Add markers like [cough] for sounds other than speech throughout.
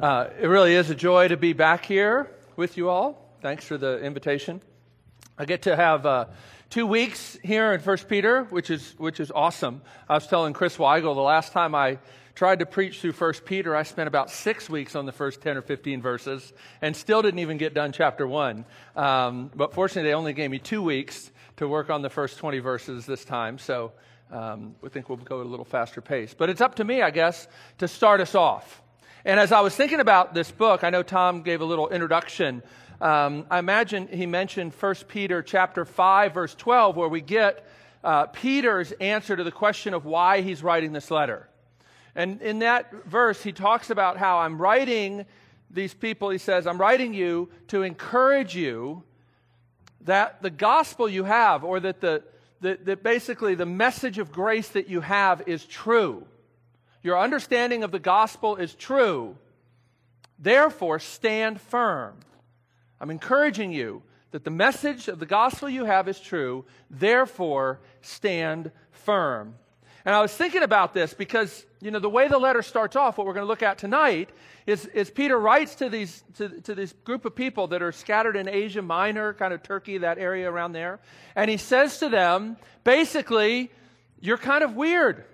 Uh, it really is a joy to be back here with you all. Thanks for the invitation. I get to have uh, two weeks here in First Peter, which is which is awesome. I was telling Chris Weigel the last time I tried to preach through First Peter, I spent about six weeks on the first ten or fifteen verses, and still didn't even get done chapter one. Um, but fortunately, they only gave me two weeks to work on the first twenty verses this time, so. Um, we think we'll go at a little faster pace. But it's up to me, I guess, to start us off. And as I was thinking about this book, I know Tom gave a little introduction. Um, I imagine he mentioned 1 Peter chapter 5, verse 12, where we get uh, Peter's answer to the question of why he's writing this letter. And in that verse, he talks about how I'm writing these people, he says, I'm writing you to encourage you that the gospel you have, or that, the, that, that basically the message of grace that you have is true your understanding of the gospel is true. Therefore, stand firm. I'm encouraging you that the message of the gospel you have is true. Therefore, stand firm. And I was thinking about this because, you know, the way the letter starts off, what we're going to look at tonight, is, is Peter writes to, these, to, to this group of people that are scattered in Asia Minor, kind of Turkey, that area around there. And he says to them, basically, you're kind of weird.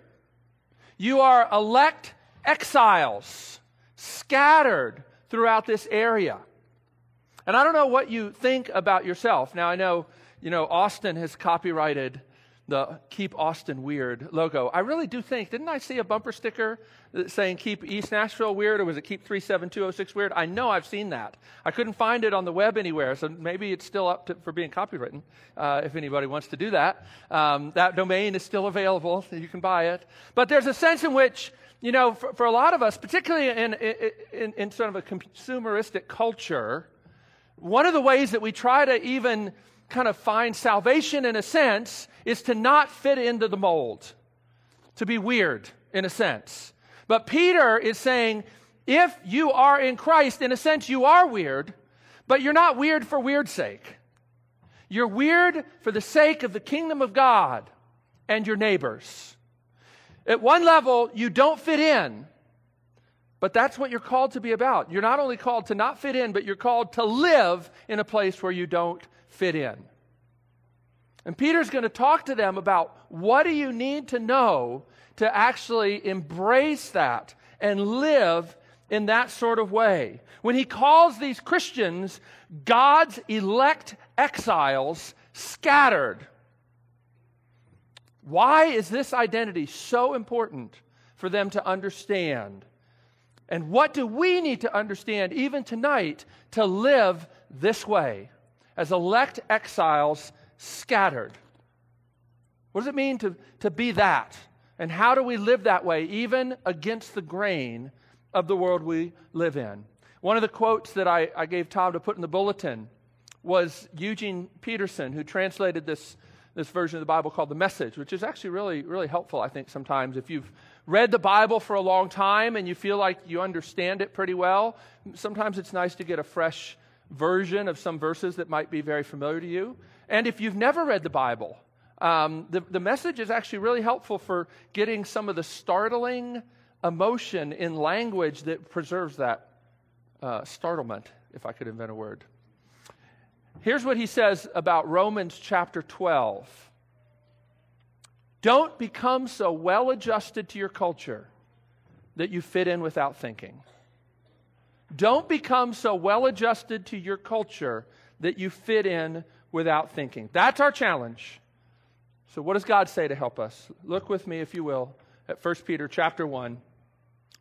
You are elect exiles scattered throughout this area. And I don't know what you think about yourself. Now, I know, you know, Austin has copyrighted the Keep Austin Weird logo. I really do think, didn't I see a bumper sticker saying Keep East Nashville Weird, or was it Keep 37206 Weird? I know I've seen that. I couldn't find it on the web anywhere, so maybe it's still up to, for being copywritten uh, if anybody wants to do that. Um, that domain is still available, you can buy it. But there's a sense in which, you know, for, for a lot of us, particularly in, in, in sort of a consumeristic culture, one of the ways that we try to even kind of find salvation in a sense is to not fit into the mold, to be weird in a sense. But Peter is saying, if you are in Christ, in a sense, you are weird, but you're not weird for weird's sake. You're weird for the sake of the kingdom of God and your neighbors. At one level, you don't fit in, but that's what you're called to be about. You're not only called to not fit in, but you're called to live in a place where you don't fit in. And Peter's going to talk to them about what do you need to know to actually embrace that and live in that sort of way. When he calls these Christians God's elect exiles scattered. Why is this identity so important for them to understand? And what do we need to understand even tonight to live this way? as elect exiles scattered. What does it mean to, to be that? And how do we live that way, even against the grain of the world we live in? One of the quotes that I, I gave Tom to put in the bulletin was Eugene Peterson, who translated this, this version of the Bible called The Message, which is actually really, really helpful, I think, sometimes. If you've read the Bible for a long time and you feel like you understand it pretty well, sometimes it's nice to get a fresh version of some verses that might be very familiar to you. And if you've never read the Bible, um, the, the message is actually really helpful for getting some of the startling emotion in language that preserves that uh, startlement, if I could invent a word. Here's what he says about Romans chapter 12. Don't become so well adjusted to your culture that you fit in without thinking. Don't become so well adjusted to your culture that you fit in without thinking. That's our challenge. So what does God say to help us? Look with me if you will at 1 Peter chapter 1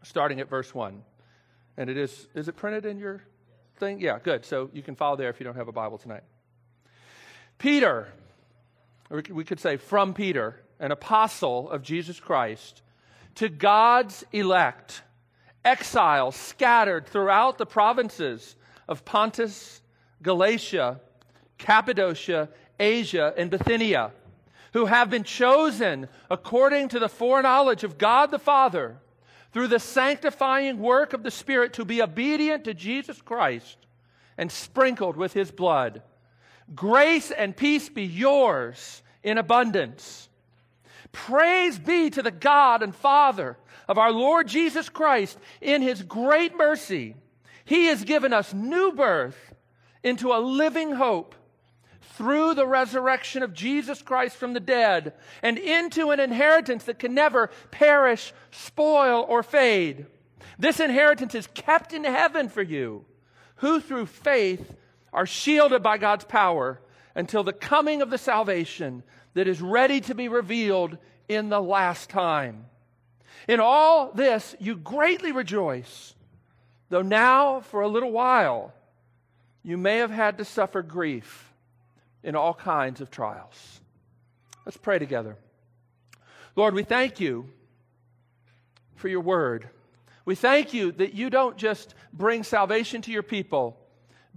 starting at verse 1. And it is is it printed in your thing? Yeah, good. So you can follow there if you don't have a Bible tonight. Peter, or we could say from Peter, an apostle of Jesus Christ, to God's elect exiles scattered throughout the provinces of Pontus, Galatia, Cappadocia, Asia, and Bithynia, who have been chosen according to the foreknowledge of God the Father through the sanctifying work of the Spirit to be obedient to Jesus Christ and sprinkled with his blood. Grace and peace be yours in abundance. Praise be to the God and Father of our Lord Jesus Christ, in his great mercy, he has given us new birth into a living hope through the resurrection of Jesus Christ from the dead and into an inheritance that can never perish, spoil, or fade. This inheritance is kept in heaven for you, who through faith are shielded by God's power until the coming of the salvation that is ready to be revealed in the last time. In all this, you greatly rejoice, though now, for a little while, you may have had to suffer grief in all kinds of trials. Let's pray together. Lord, we thank you for your word. We thank you that you don't just bring salvation to your people,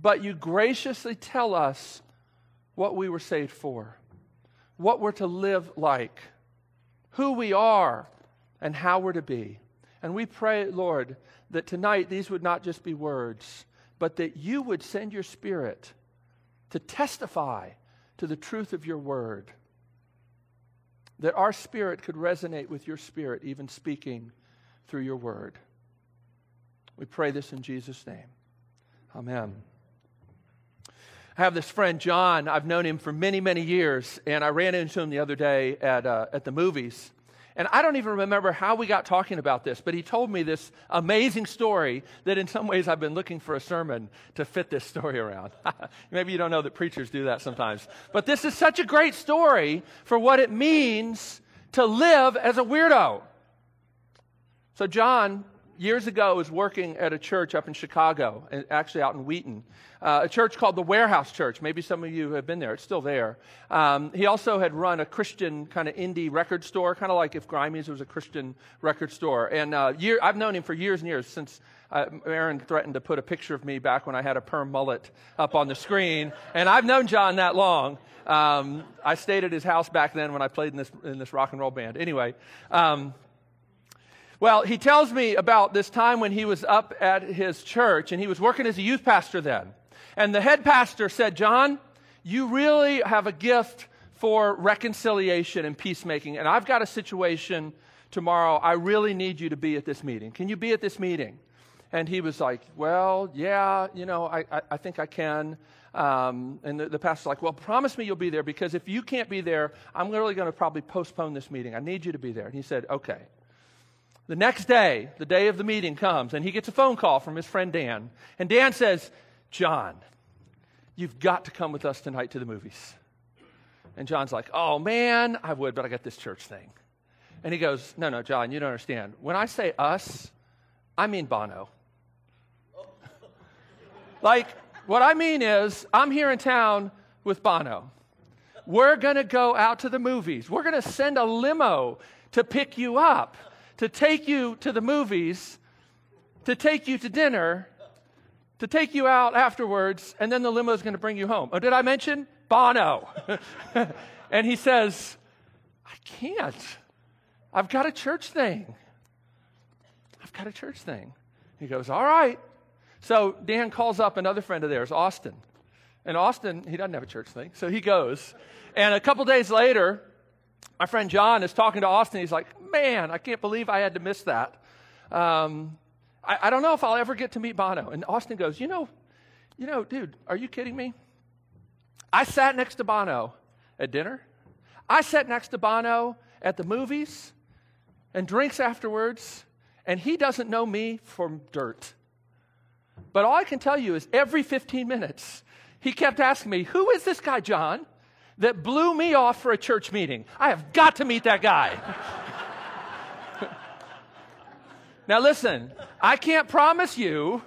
but you graciously tell us what we were saved for, what we're to live like, who we are, and how we're to be. And we pray, Lord, that tonight these would not just be words, but that you would send your spirit to testify to the truth of your word. That our spirit could resonate with your spirit, even speaking through your word. We pray this in Jesus' name. Amen. I have this friend, John. I've known him for many, many years, and I ran into him the other day at, uh, at the movies. And I don't even remember how we got talking about this, but he told me this amazing story that in some ways I've been looking for a sermon to fit this story around. [laughs] Maybe you don't know that preachers do that sometimes. But this is such a great story for what it means to live as a weirdo. So, John years ago was working at a church up in Chicago, actually out in Wheaton, uh, a church called the Warehouse Church. Maybe some of you have been there. It's still there. Um, he also had run a Christian kind of indie record store, kind of like if Grimey's was a Christian record store. And uh, year, I've known him for years and years since uh, Aaron threatened to put a picture of me back when I had a perm mullet up on the screen. And I've known John that long. Um, I stayed at his house back then when I played in this, in this rock and roll band. Anyway, um, well, he tells me about this time when he was up at his church and he was working as a youth pastor then. And the head pastor said, John, you really have a gift for reconciliation and peacemaking. And I've got a situation tomorrow. I really need you to be at this meeting. Can you be at this meeting? And he was like, Well, yeah, you know, I, I, I think I can. Um, and the, the pastor's like, Well, promise me you'll be there because if you can't be there, I'm really going to probably postpone this meeting. I need you to be there. And he said, Okay. The next day, the day of the meeting comes, and he gets a phone call from his friend Dan. And Dan says, John, you've got to come with us tonight to the movies. And John's like, Oh man, I would, but I got this church thing. And he goes, No, no, John, you don't understand. When I say us, I mean Bono. [laughs] like, what I mean is, I'm here in town with Bono. We're going to go out to the movies. We're going to send a limo to pick you up to take you to the movies, to take you to dinner, to take you out afterwards, and then the limo is going to bring you home. Oh, did I mention Bono? [laughs] and he says, I can't. I've got a church thing. I've got a church thing. He goes, All right. So Dan calls up another friend of theirs, Austin. And Austin, he doesn't have a church thing. So he goes. And a couple days later, my friend John is talking to Austin. He's like, man, I can't believe I had to miss that. Um, I, I, don't know if I'll ever get to meet Bono. And Austin goes, you know, you know, dude, are you kidding me? I sat next to Bono at dinner. I sat next to Bono at the movies and drinks afterwards, and he doesn't know me from dirt. But all I can tell you is every 15 minutes, he kept asking me, Who is this guy, John? That blew me off for a church meeting. I have got to meet that guy. [laughs] now, listen, I can't promise you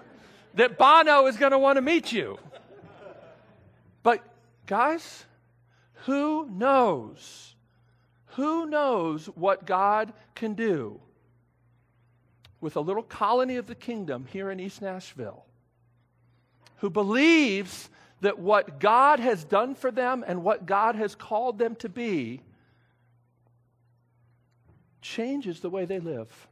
that Bono is going to want to meet you. But, guys, who knows? Who knows what God can do with a little colony of the kingdom here in East Nashville? Who believes that what God has done for them and what God has called them to be changes the way they live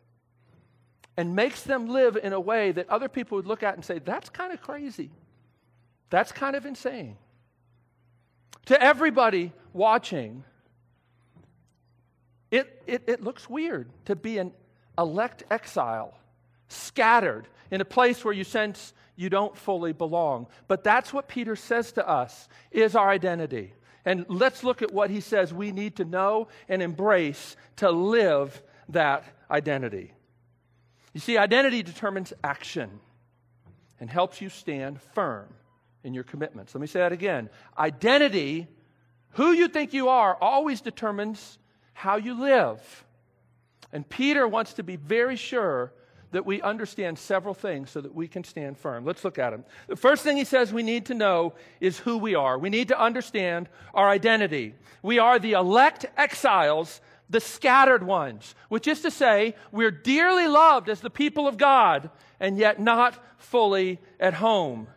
and makes them live in a way that other people would look at and say, that's kind of crazy. That's kind of insane. To everybody watching, it, it, it looks weird to be an, elect exile, scattered in a place where you sense you don't fully belong. But that's what Peter says to us is our identity. And let's look at what he says we need to know and embrace to live that identity. You see, identity determines action and helps you stand firm in your commitments. Let me say that again. Identity, who you think you are, always determines how you live. And Peter wants to be very sure that we understand several things so that we can stand firm. Let's look at them. The first thing he says we need to know is who we are. We need to understand our identity. We are the elect exiles, the scattered ones, which is to say, we're dearly loved as the people of God and yet not fully at home.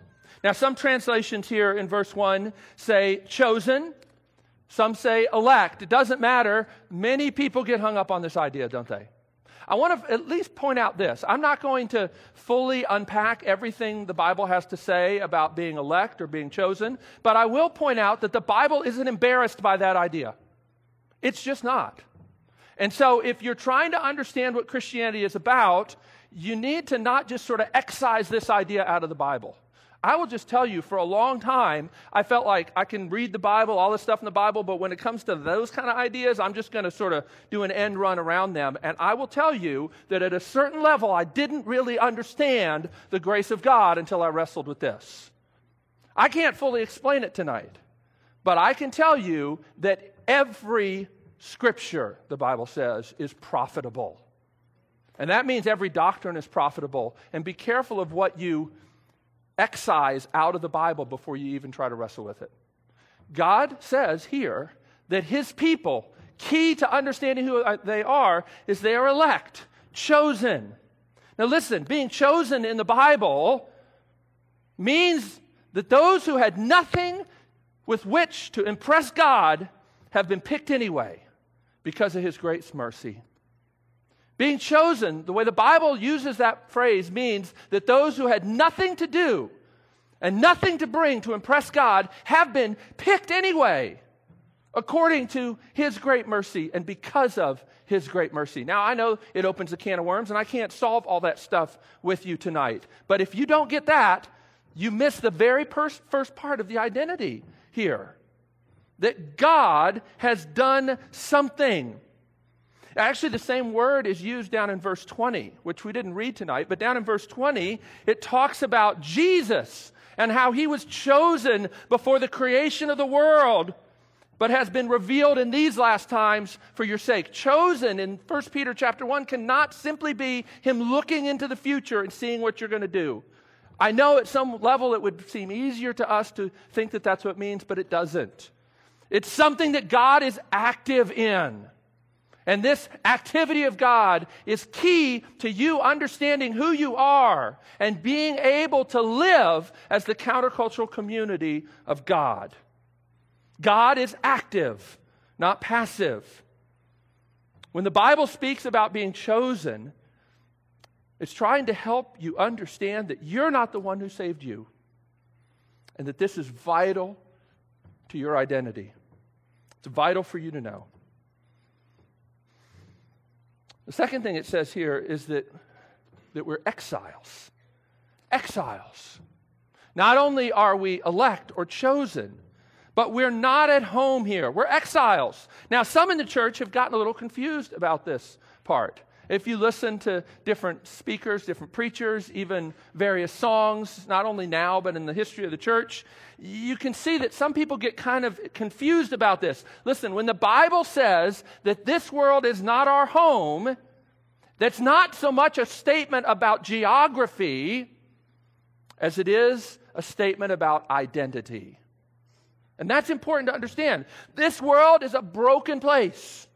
Now, some translations here in verse 1 say chosen, some say elect. It doesn't matter. Many people get hung up on this idea, don't they? I want to at least point out this. I'm not going to fully unpack everything the Bible has to say about being elect or being chosen, but I will point out that the Bible isn't embarrassed by that idea. It's just not. And so, if you're trying to understand what Christianity is about, you need to not just sort of excise this idea out of the Bible. I will just tell you, for a long time, I felt like I can read the Bible, all this stuff in the Bible, but when it comes to those kind of ideas, I'm just going to sort of do an end run around them. And I will tell you that at a certain level, I didn't really understand the grace of God until I wrestled with this. I can't fully explain it tonight, but I can tell you that every scripture, the Bible says, is profitable. And that means every doctrine is profitable. And be careful of what you excise out of the Bible before you even try to wrestle with it. God says here that his people, key to understanding who uh, they are, is they are elect, chosen. Now, listen, being chosen in the Bible means that those who had nothing with which to impress God have been picked anyway because of his great mercy. Being chosen, the way the Bible uses that phrase, means that those who had nothing to do and nothing to bring to impress God have been picked anyway, according to His great mercy and because of His great mercy. Now, I know it opens a can of worms, and I can't solve all that stuff with you tonight. But if you don't get that, you miss the very first part of the identity here that God has done something. Actually, the same word is used down in verse 20, which we didn't read tonight, but down in verse 20, it talks about Jesus and how he was chosen before the creation of the world, but has been revealed in these last times for your sake. Chosen in 1 Peter chapter 1 cannot simply be him looking into the future and seeing what you're going to do. I know at some level it would seem easier to us to think that that's what it means, but it doesn't. It's something that God is active in. And this activity of God is key to you understanding who you are and being able to live as the countercultural community of God. God is active, not passive. When the Bible speaks about being chosen, it's trying to help you understand that you're not the one who saved you and that this is vital to your identity. It's vital for you to know. The second thing it says here is that, that we're exiles. Exiles. Not only are we elect or chosen, but we're not at home here. We're exiles. Now, some in the church have gotten a little confused about this part. If you listen to different speakers, different preachers, even various songs, not only now, but in the history of the church, you can see that some people get kind of confused about this. Listen, when the Bible says that this world is not our home, that's not so much a statement about geography as it is a statement about identity. And that's important to understand. This world is a broken place.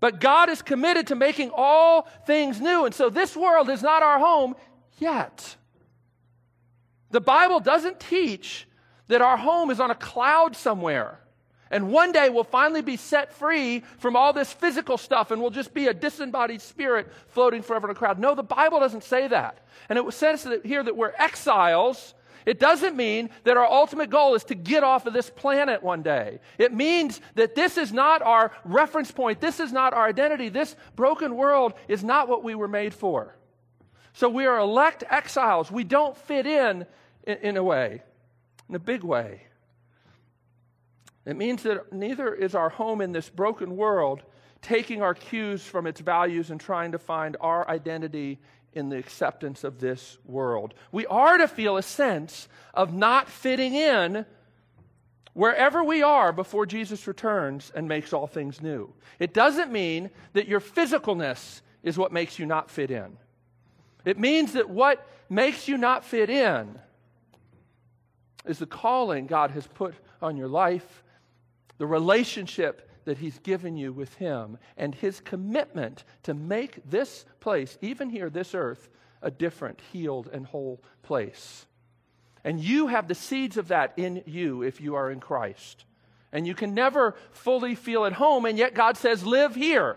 But God is committed to making all things new. And so this world is not our home yet. The Bible doesn't teach that our home is on a cloud somewhere. And one day we'll finally be set free from all this physical stuff and we'll just be a disembodied spirit floating forever in a crowd. No, the Bible doesn't say that. And it says here that we're exiles It doesn't mean that our ultimate goal is to get off of this planet one day. It means that this is not our reference point. This is not our identity. This broken world is not what we were made for. So we are elect exiles. We don't fit in, in, in a way, in a big way. It means that neither is our home in this broken world taking our cues from its values and trying to find our identity in the acceptance of this world. We are to feel a sense of not fitting in wherever we are before Jesus returns and makes all things new. It doesn't mean that your physicalness is what makes you not fit in. It means that what makes you not fit in is the calling God has put on your life, the relationship that He's given you with Him, and His commitment to make this place, even here, this earth, a different, healed, and whole place. And you have the seeds of that in you if you are in Christ. And you can never fully feel at home, and yet God says, Live here.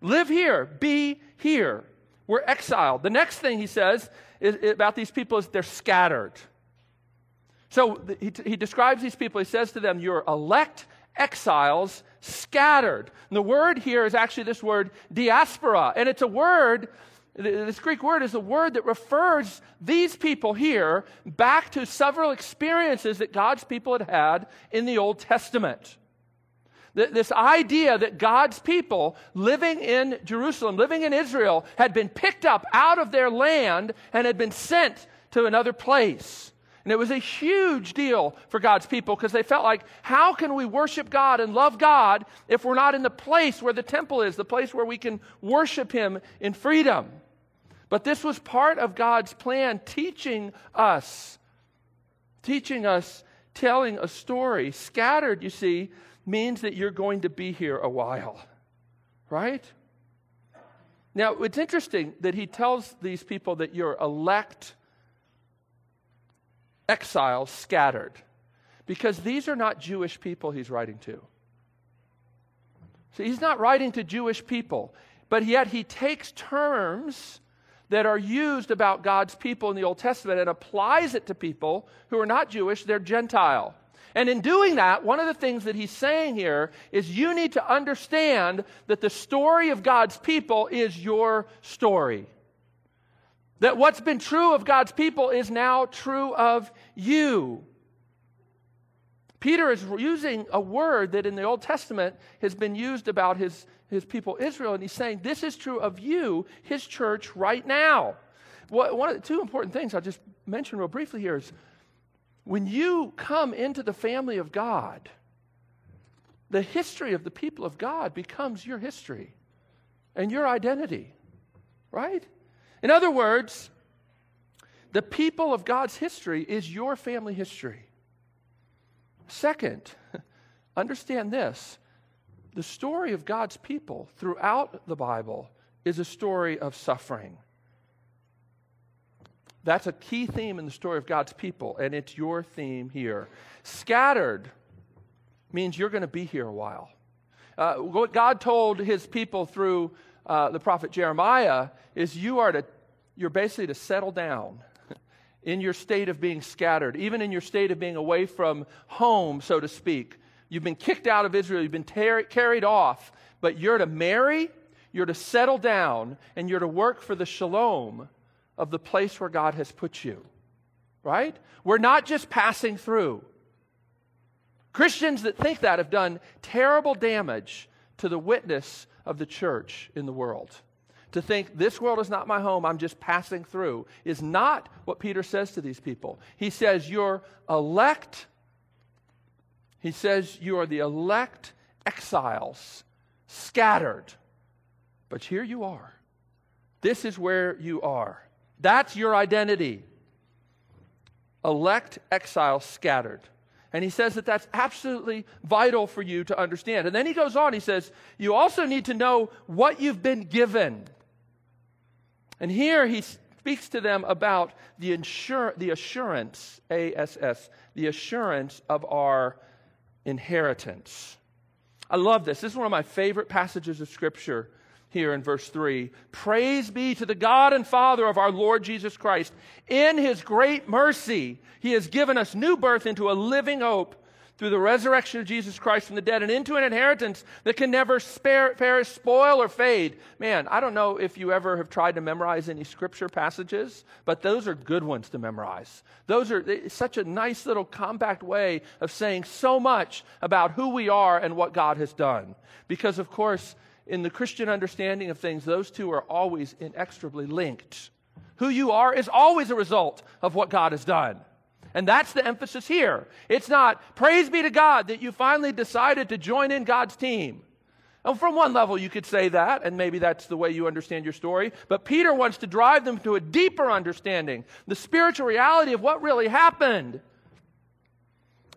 Live here. Be here. We're exiled. The next thing he says is, about these people is they're scattered. So he, he describes these people. He says to them, You're elect exiles scattered. And the word here is actually this word diaspora. And it's a word, this Greek word is a word that refers these people here back to several experiences that God's people had had in the Old Testament. This idea that God's people living in Jerusalem, living in Israel, had been picked up out of their land and had been sent to another place. And it was a huge deal for God's people because they felt like, how can we worship God and love God if we're not in the place where the temple is, the place where we can worship Him in freedom? But this was part of God's plan, teaching us, teaching us, telling a story. Scattered, you see, means that you're going to be here a while, right? Now, it's interesting that he tells these people that you're elect exiles scattered. Because these are not Jewish people he's writing to. So he's not writing to Jewish people, but yet he takes terms that are used about God's people in the Old Testament and applies it to people who are not Jewish, they're Gentile. And in doing that, one of the things that he's saying here is you need to understand that the story of God's people is your story. That what's been true of God's people is now true of you. Peter is using a word that in the Old Testament has been used about his, his people Israel, and he's saying, This is true of you, his church, right now. What, one of the two important things I'll just mention real briefly here is when you come into the family of God, the history of the people of God becomes your history and your identity, right? In other words, the people of God's history is your family history. Second, [laughs] understand this the story of God's people throughout the Bible is a story of suffering. That's a key theme in the story of God's people, and it's your theme here. Scattered means you're going to be here a while. Uh, what God told his people through uh, the prophet Jeremiah is you are to, you're basically to settle down [laughs] in your state of being scattered, even in your state of being away from home, so to speak. You've been kicked out of Israel, you've been tar- carried off, but you're to marry, you're to settle down, and you're to work for the shalom of the place where God has put you. Right? We're not just passing through. Christians that think that have done terrible damage to the witness of the church in the world. To think this world is not my home, I'm just passing through, is not what Peter says to these people. He says, You're elect. He says, You are the elect exiles, scattered. But here you are. This is where you are. That's your identity. Elect exiles, scattered. And he says that that's absolutely vital for you to understand. And then he goes on, he says, You also need to know what you've been given. And here he speaks to them about the, insur- the assurance, A S S, the assurance of our inheritance. I love this. This is one of my favorite passages of Scripture here in verse 3. Praise be to the God and Father of our Lord Jesus Christ. In his great mercy, he has given us new birth into a living hope through the resurrection of Jesus Christ from the dead and into an inheritance that can never spare, perish, spoil, or fade. Man, I don't know if you ever have tried to memorize any scripture passages, but those are good ones to memorize. Those are such a nice little compact way of saying so much about who we are and what God has done. Because, of course, in the Christian understanding of things, those two are always inextricably linked. Who you are is always a result of what God has done. And that's the emphasis here. It's not, praise be to God that you finally decided to join in God's team. And from one level, you could say that, and maybe that's the way you understand your story. But Peter wants to drive them to a deeper understanding, the spiritual reality of what really happened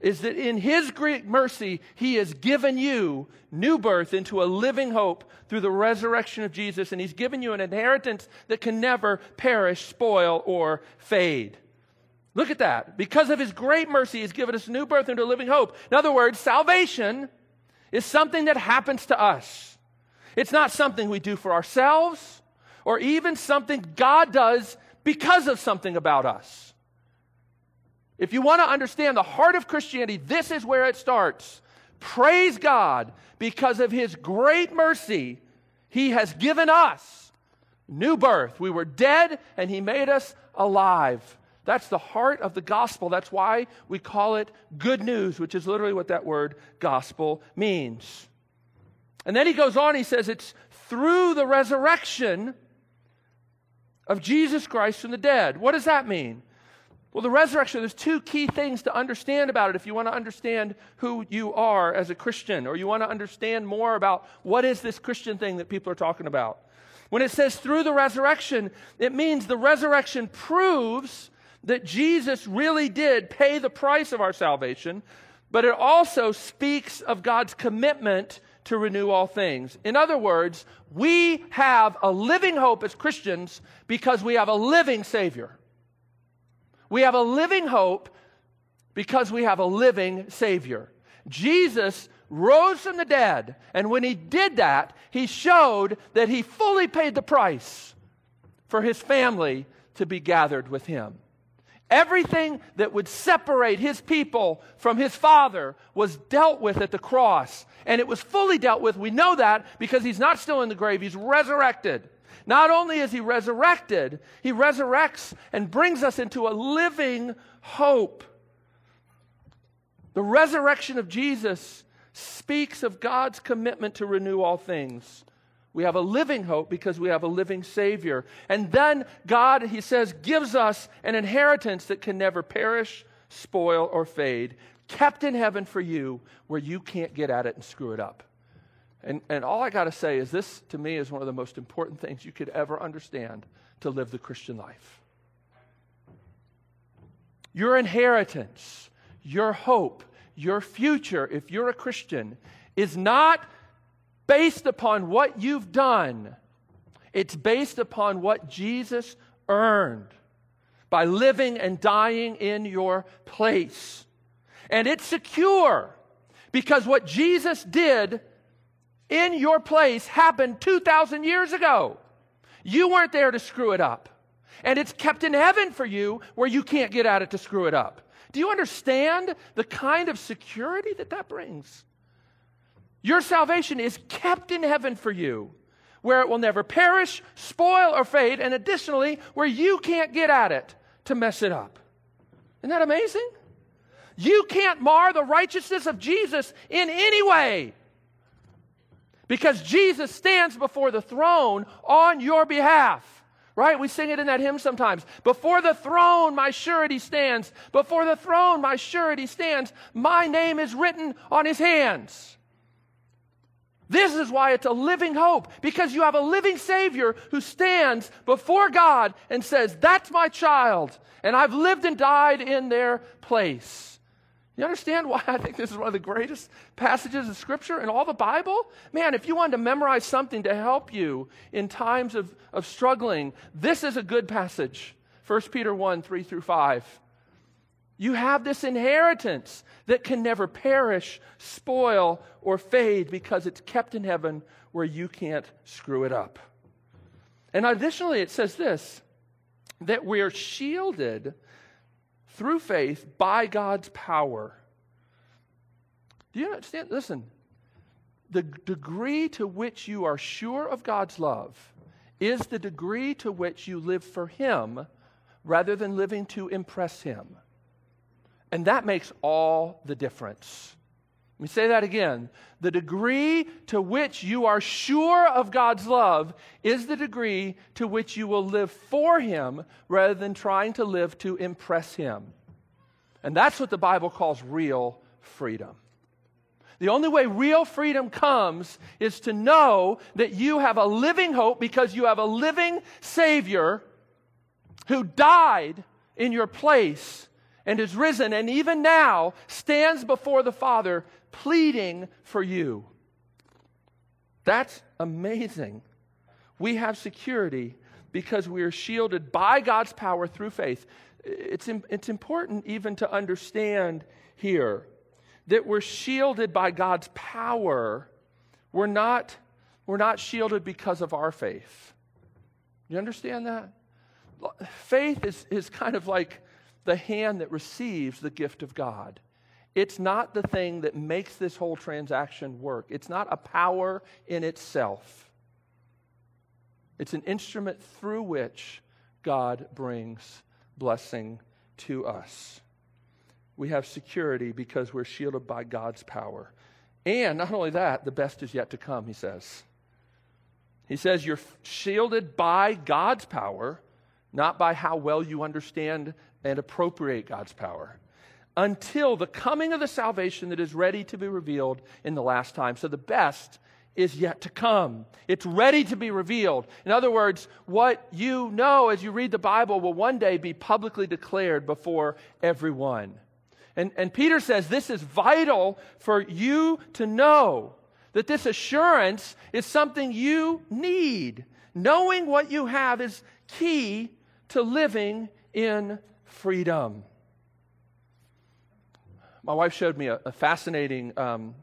is that in His great mercy, He has given you new birth into a living hope through the resurrection of Jesus, and He's given you an inheritance that can never perish, spoil, or fade. Look at that. Because of His great mercy, He's given us new birth into a living hope. In other words, salvation is something that happens to us. It's not something we do for ourselves or even something God does because of something about us. If you want to understand the heart of Christianity, this is where it starts. Praise God because of His great mercy, He has given us new birth. We were dead and He made us alive. That's the heart of the gospel. That's why we call it good news, which is literally what that word gospel means. And then he goes on, he says it's through the resurrection of Jesus Christ from the dead. What does that mean? Well, the resurrection, there's two key things to understand about it if you want to understand who you are as a Christian, or you want to understand more about what is this Christian thing that people are talking about. When it says through the resurrection, it means the resurrection proves that Jesus really did pay the price of our salvation, but it also speaks of God's commitment to renew all things. In other words, we have a living hope as Christians because we have a living Savior. We have a living hope because we have a living Savior. Jesus rose from the dead, and when he did that, he showed that he fully paid the price for his family to be gathered with him. Everything that would separate his people from his father was dealt with at the cross. And it was fully dealt with. We know that because he's not still in the grave, he's resurrected. Not only is he resurrected, he resurrects and brings us into a living hope. The resurrection of Jesus speaks of God's commitment to renew all things. We have a living hope because we have a living Savior. And then God, he says, gives us an inheritance that can never perish, spoil, or fade, kept in heaven for you where you can't get at it and screw it up. And, and all I got to say is this, to me, is one of the most important things you could ever understand to live the Christian life. Your inheritance, your hope, your future, if you're a Christian, is not based upon what you've done. It's based upon what Jesus earned by living and dying in your place. And it's secure because what Jesus did in your place happened 2,000 years ago. You weren't there to screw it up. And it's kept in heaven for you where you can't get at it to screw it up. Do you understand the kind of security that that brings? Your salvation is kept in heaven for you where it will never perish, spoil, or fade, and additionally, where you can't get at it to mess it up. Isn't that amazing? You can't mar the righteousness of Jesus in any way because Jesus stands before the throne on your behalf. Right? We sing it in that hymn sometimes. Before the throne, my surety stands. Before the throne, my surety stands. My name is written on his hands. This is why it's a living hope, because you have a living Savior who stands before God and says, That's my child, and I've lived and died in their place. You understand why I think this is one of the greatest passages of Scripture in all the Bible? Man, if you wanted to memorize something to help you in times of, of struggling, this is a good passage. 1 Peter 1 3 through 5. You have this inheritance that can never perish, spoil, or fade because it's kept in heaven where you can't screw it up. And additionally, it says this that we are shielded through faith by God's power. Do you understand? Listen, the degree to which you are sure of God's love is the degree to which you live for Him rather than living to impress Him. And that makes all the difference. Let me say that again. The degree to which you are sure of God's love is the degree to which you will live for Him rather than trying to live to impress Him. And that's what the Bible calls real freedom. The only way real freedom comes is to know that you have a living hope because you have a living Savior who died in your place and is risen, and even now stands before the Father pleading for you. That's amazing. We have security because we are shielded by God's power through faith. It's, it's important even to understand here that we're shielded by God's power. We're not, we're not shielded because of our faith. You understand that? Faith is, is kind of like the hand that receives the gift of God. It's not the thing that makes this whole transaction work. It's not a power in itself. It's an instrument through which God brings blessing to us. We have security because we're shielded by God's power. And not only that, the best is yet to come, he says. He says you're shielded by God's power, not by how well you understand and appropriate God's power until the coming of the salvation that is ready to be revealed in the last time. So the best is yet to come. It's ready to be revealed. In other words, what you know as you read the Bible will one day be publicly declared before everyone. And, and Peter says this is vital for you to know that this assurance is something you need. Knowing what you have is key to living in freedom. My wife showed me a, a fascinating um,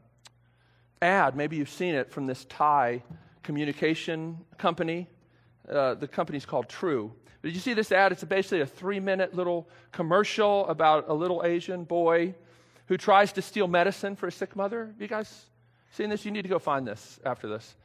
ad. Maybe you've seen it from this Thai communication company. Uh, the company's called True. Did you see this ad? It's basically a three minute little commercial about a little Asian boy who tries to steal medicine for a sick mother. Have you guys seen this? You need to go find this after this.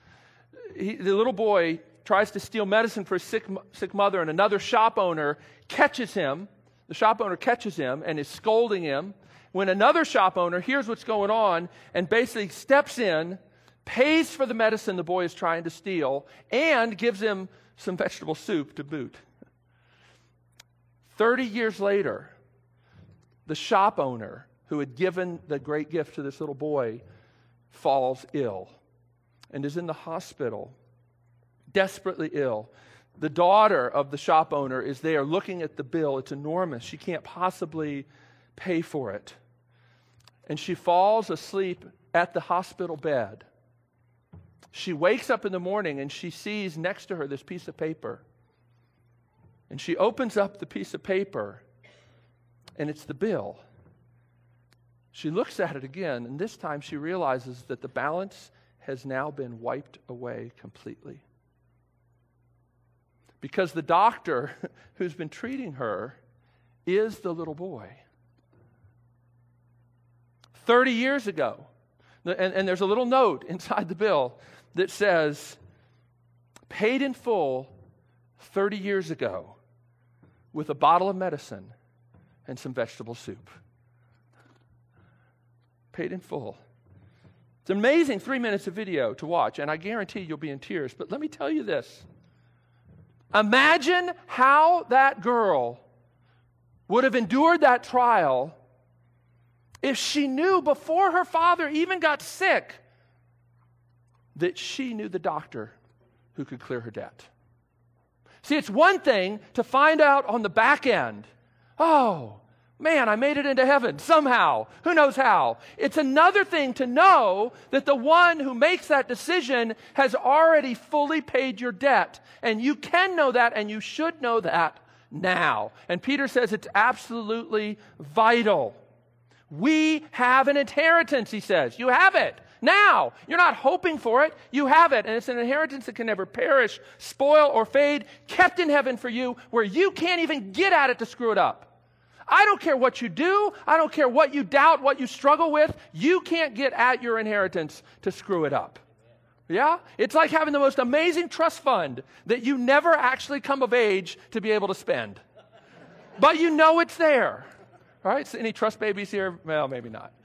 He, the little boy tries to steal medicine for a sick, sick mother, and another shop owner catches him. The shop owner catches him and is scolding him when another shop owner hears what's going on and basically steps in, pays for the medicine the boy is trying to steal, and gives him some vegetable soup to boot. 30 years later, the shop owner who had given the great gift to this little boy falls ill and is in the hospital, desperately ill. The daughter of the shop owner is there looking at the bill. It's enormous. She can't possibly pay for it and she falls asleep at the hospital bed. She wakes up in the morning and she sees next to her this piece of paper. And she opens up the piece of paper, and it's the bill. She looks at it again, and this time she realizes that the balance has now been wiped away completely. Because the doctor [laughs] who's been treating her is the little boy. 30 years ago. And, and there's a little note [laughs] inside the bill that says, paid in full 30 years ago with a bottle of medicine and some vegetable soup. Paid in full. It's amazing three minutes of video to watch, and I guarantee you'll be in tears. But let me tell you this Imagine how that girl would have endured that trial if she knew before her father even got sick that she knew the doctor who could clear her debt. See, it's one thing to find out on the back end, oh, man, I made it into heaven somehow. Who knows how? It's another thing to know that the one who makes that decision has already fully paid your debt. And you can know that, and you should know that now. And Peter says it's absolutely vital We have an inheritance, he says. You have it now. You're not hoping for it. You have it. And it's an inheritance that can never perish, spoil, or fade, kept in heaven for you, where you can't even get at it to screw it up. I don't care what you do. I don't care what you doubt, what you struggle with. You can't get at your inheritance to screw it up. Yeah? It's like having the most amazing trust fund that you never actually come of age to be able to spend. But you know it's there. All right? So any trust babies here? Well, maybe not. [laughs]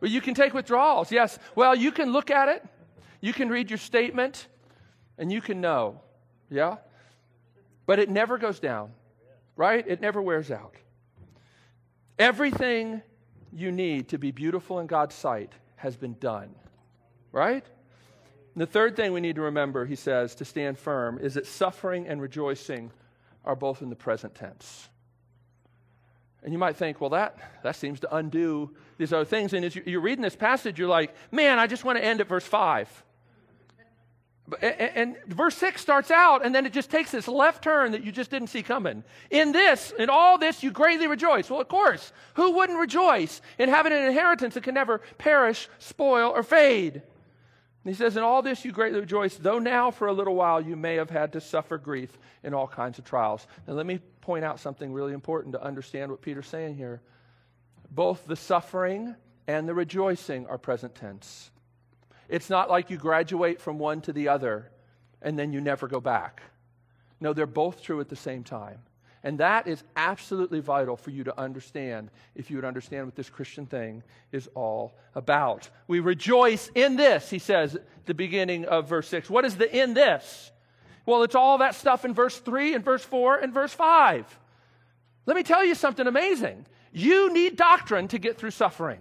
Well, you can take withdrawals, yes. Well, you can look at it, you can read your statement, and you can know. Yeah? But it never goes down, right? It never wears out. Everything you need to be beautiful in God's sight has been done, right? The third thing we need to remember, he says, to stand firm, is that suffering and rejoicing are both in the present tense. And you might think, well, that, that seems to undo these other things. And as you're reading this passage, you're like, man, I just want to end at verse 5. And, verse 6 starts out, and then it just takes this left turn that you just didn't see coming. In this, in all this, you greatly rejoice. Well, of course, who wouldn't rejoice in having an inheritance that can never perish, spoil, or fade? He says, In all this you greatly rejoice, though now for a little while you may have had to suffer grief in all kinds of trials. And let me point out something really important to understand what Peter's saying here. Both the suffering and the rejoicing are present tense. It's not like you graduate from one to the other and then you never go back. No, they're both true at the same time. And that is absolutely vital for you to understand if you would understand what this Christian thing is all about. We rejoice in this, he says at the beginning of verse 6. What is the in this? Well, it's all that stuff in verse 3 and verse 4 and verse 5. Let me tell you something amazing. You need doctrine to get through suffering.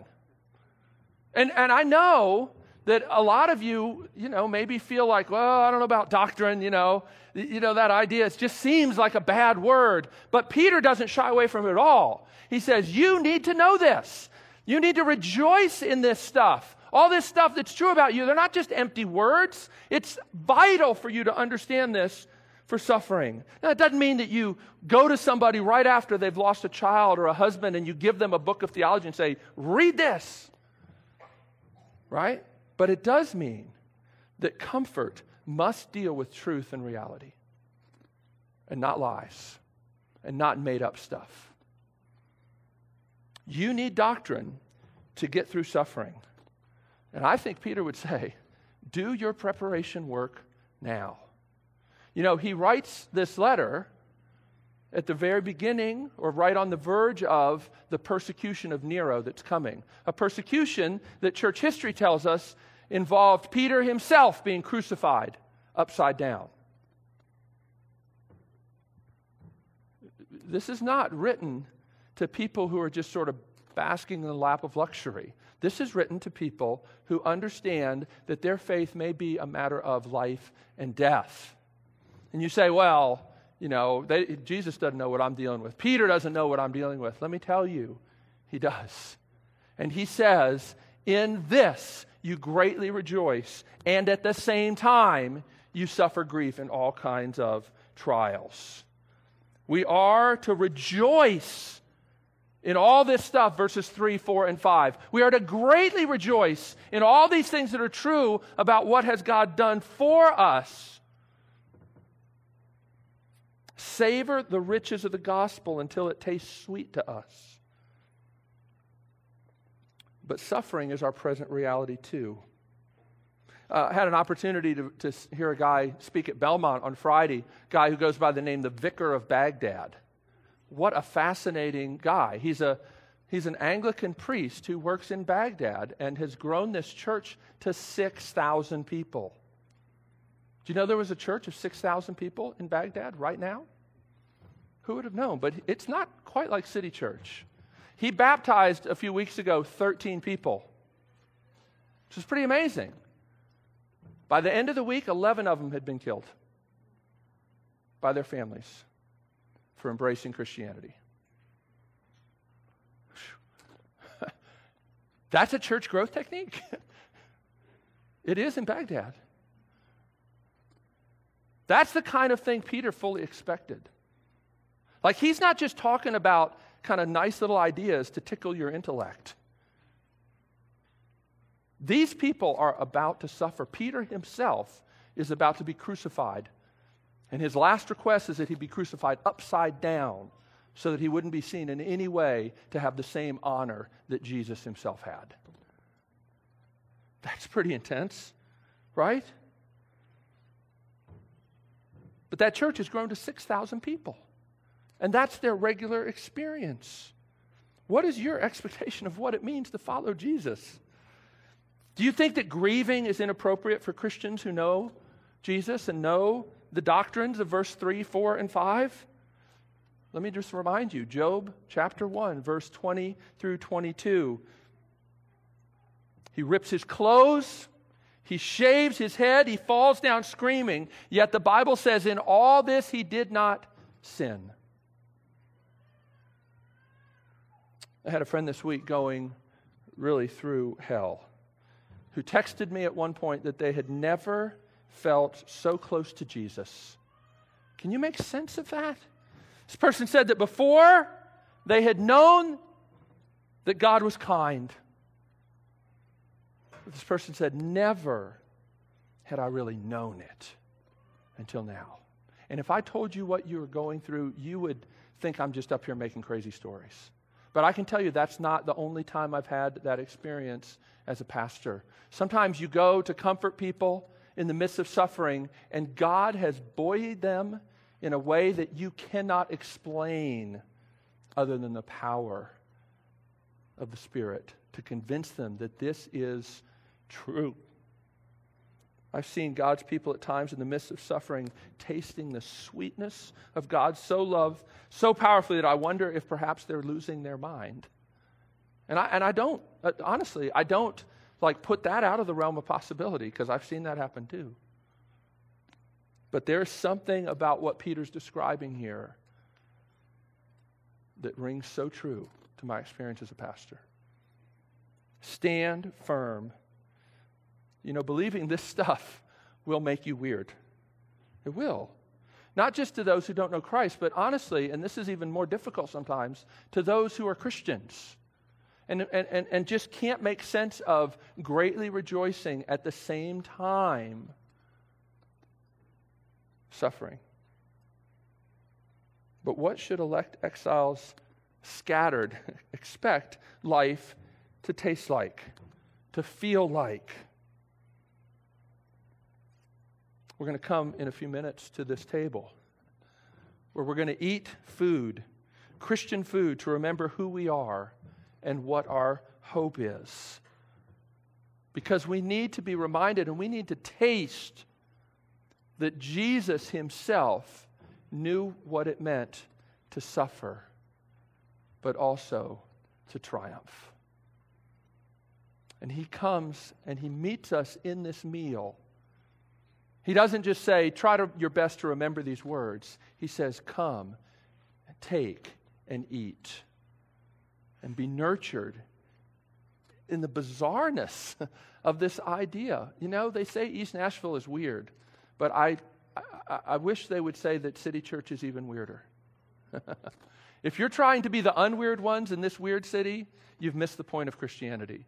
And, and I know that a lot of you, you know, maybe feel like, well, I don't know about doctrine, you know, you know, that idea, it just seems like a bad word. But Peter doesn't shy away from it at all. He says, you need to know this. You need to rejoice in this stuff. All this stuff that's true about you, they're not just empty words. It's vital for you to understand this for suffering. Now, it doesn't mean that you go to somebody right after they've lost a child or a husband and you give them a book of theology and say, read this. Right? But it does mean that comfort must deal with truth and reality and not lies and not made up stuff. You need doctrine to get through suffering. And I think Peter would say, do your preparation work now. You know, he writes this letter at the very beginning or right on the verge of the persecution of Nero that's coming. A persecution that church history tells us involved Peter himself being crucified upside down. This is not written to people who are just sort of basking in the lap of luxury. This is written to people who understand that their faith may be a matter of life and death. And you say, well, you know, they, Jesus doesn't know what I'm dealing with. Peter doesn't know what I'm dealing with. Let me tell you, he does. And he says, In this you greatly rejoice, and at the same time you suffer grief in all kinds of trials. We are to rejoice in all this stuff, verses 3, 4, and 5. We are to greatly rejoice in all these things that are true about what has God done for us. Savor the riches of the gospel until it tastes sweet to us. But suffering is our present reality too. Uh, I had an opportunity to, to hear a guy speak at Belmont on Friday, guy who goes by the name the Vicar of Baghdad what a fascinating guy. He's, a, he's an Anglican priest who works in Baghdad and has grown this church to 6,000 people. Do you know there was a church of 6,000 people in Baghdad right now? Who would have known? But it's not quite like City Church. He baptized a few weeks ago 13 people, which is pretty amazing. By the end of the week, 11 of them had been killed by their families for embracing Christianity. [laughs] That's a church growth technique? [laughs] it is in Baghdad. That's the kind of thing Peter fully expected. Like, he's not just talking about kind of nice little ideas to tickle your intellect. These people are about to suffer. Peter himself is about to be crucified. And his last request is that he be crucified upside down so that he wouldn't be seen in any way to have the same honor that Jesus himself had. That's pretty intense, right? But that church has grown to 6,000 people. And that's their regular experience. What is your expectation of what it means to follow Jesus? Do you think that grieving is inappropriate for Christians who know Jesus and know the doctrines of verse 3, 4, and 5? Let me just remind you Job chapter 1, verse 20 through 22. He rips his clothes, he shaves his head, he falls down screaming, yet the Bible says, in all this he did not sin. I had a friend this week going really through hell who texted me at one point that they had never felt so close to Jesus. Can you make sense of that? This person said that before they had known that God was kind. This person said, Never had I really known it until now. And if I told you what you were going through, you would think I'm just up here making crazy stories. But I can tell you that's not the only time I've had that experience as a pastor. Sometimes you go to comfort people in the midst of suffering, and God has buoyed them in a way that you cannot explain other than the power of the Spirit to convince them that this is true. I've seen God's people at times in the midst of suffering tasting the sweetness of God's so love so powerfully that I wonder if perhaps they're losing their mind. And I, and I don't, uh, honestly, I don't like put that out of the realm of possibility because I've seen that happen too. But there's something about what Peter's describing here that rings so true to my experience as a pastor. Stand firm. You know, believing this stuff will make you weird. It will. Not just to those who don't know Christ, but honestly, and this is even more difficult sometimes, to those who are Christians and, and, and and just can't make sense of greatly rejoicing at the same time suffering. But what should elect exiles scattered [laughs] expect life to taste like, to feel like? We're going to come in a few minutes to this table where we're going to eat food, Christian food, to remember who we are and what our hope is. Because we need to be reminded and we need to taste that Jesus himself knew what it meant to suffer, but also to triumph. And he comes and he meets us in this meal. He doesn't just say, try to, your best to remember these words. He says, come, take, and eat, and be nurtured in the bizarreness [laughs] of this idea. You know, they say East Nashville is weird. But I, I, I wish they would say that City Church is even weirder. [laughs] if you're trying to be the unweird ones in this weird city, you've missed the point of Christianity.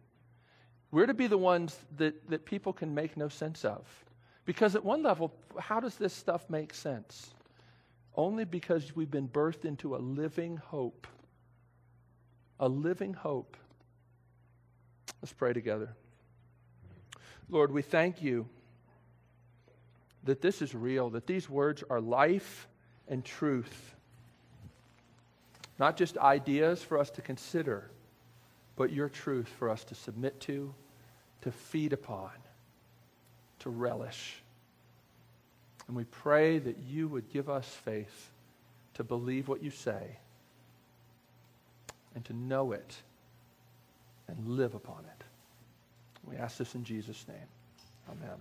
We're to be the ones that, that people can make no sense of. Because at one level, how does this stuff make sense? Only because we've been birthed into a living hope. A living hope. Let's pray together. Lord, we thank you that this is real, that these words are life and truth. Not just ideas for us to consider, but your truth for us to submit to, to feed upon, to relish. And we pray that you would give us faith to believe what you say and to know it and live upon it. We ask this in Jesus' name. Amen.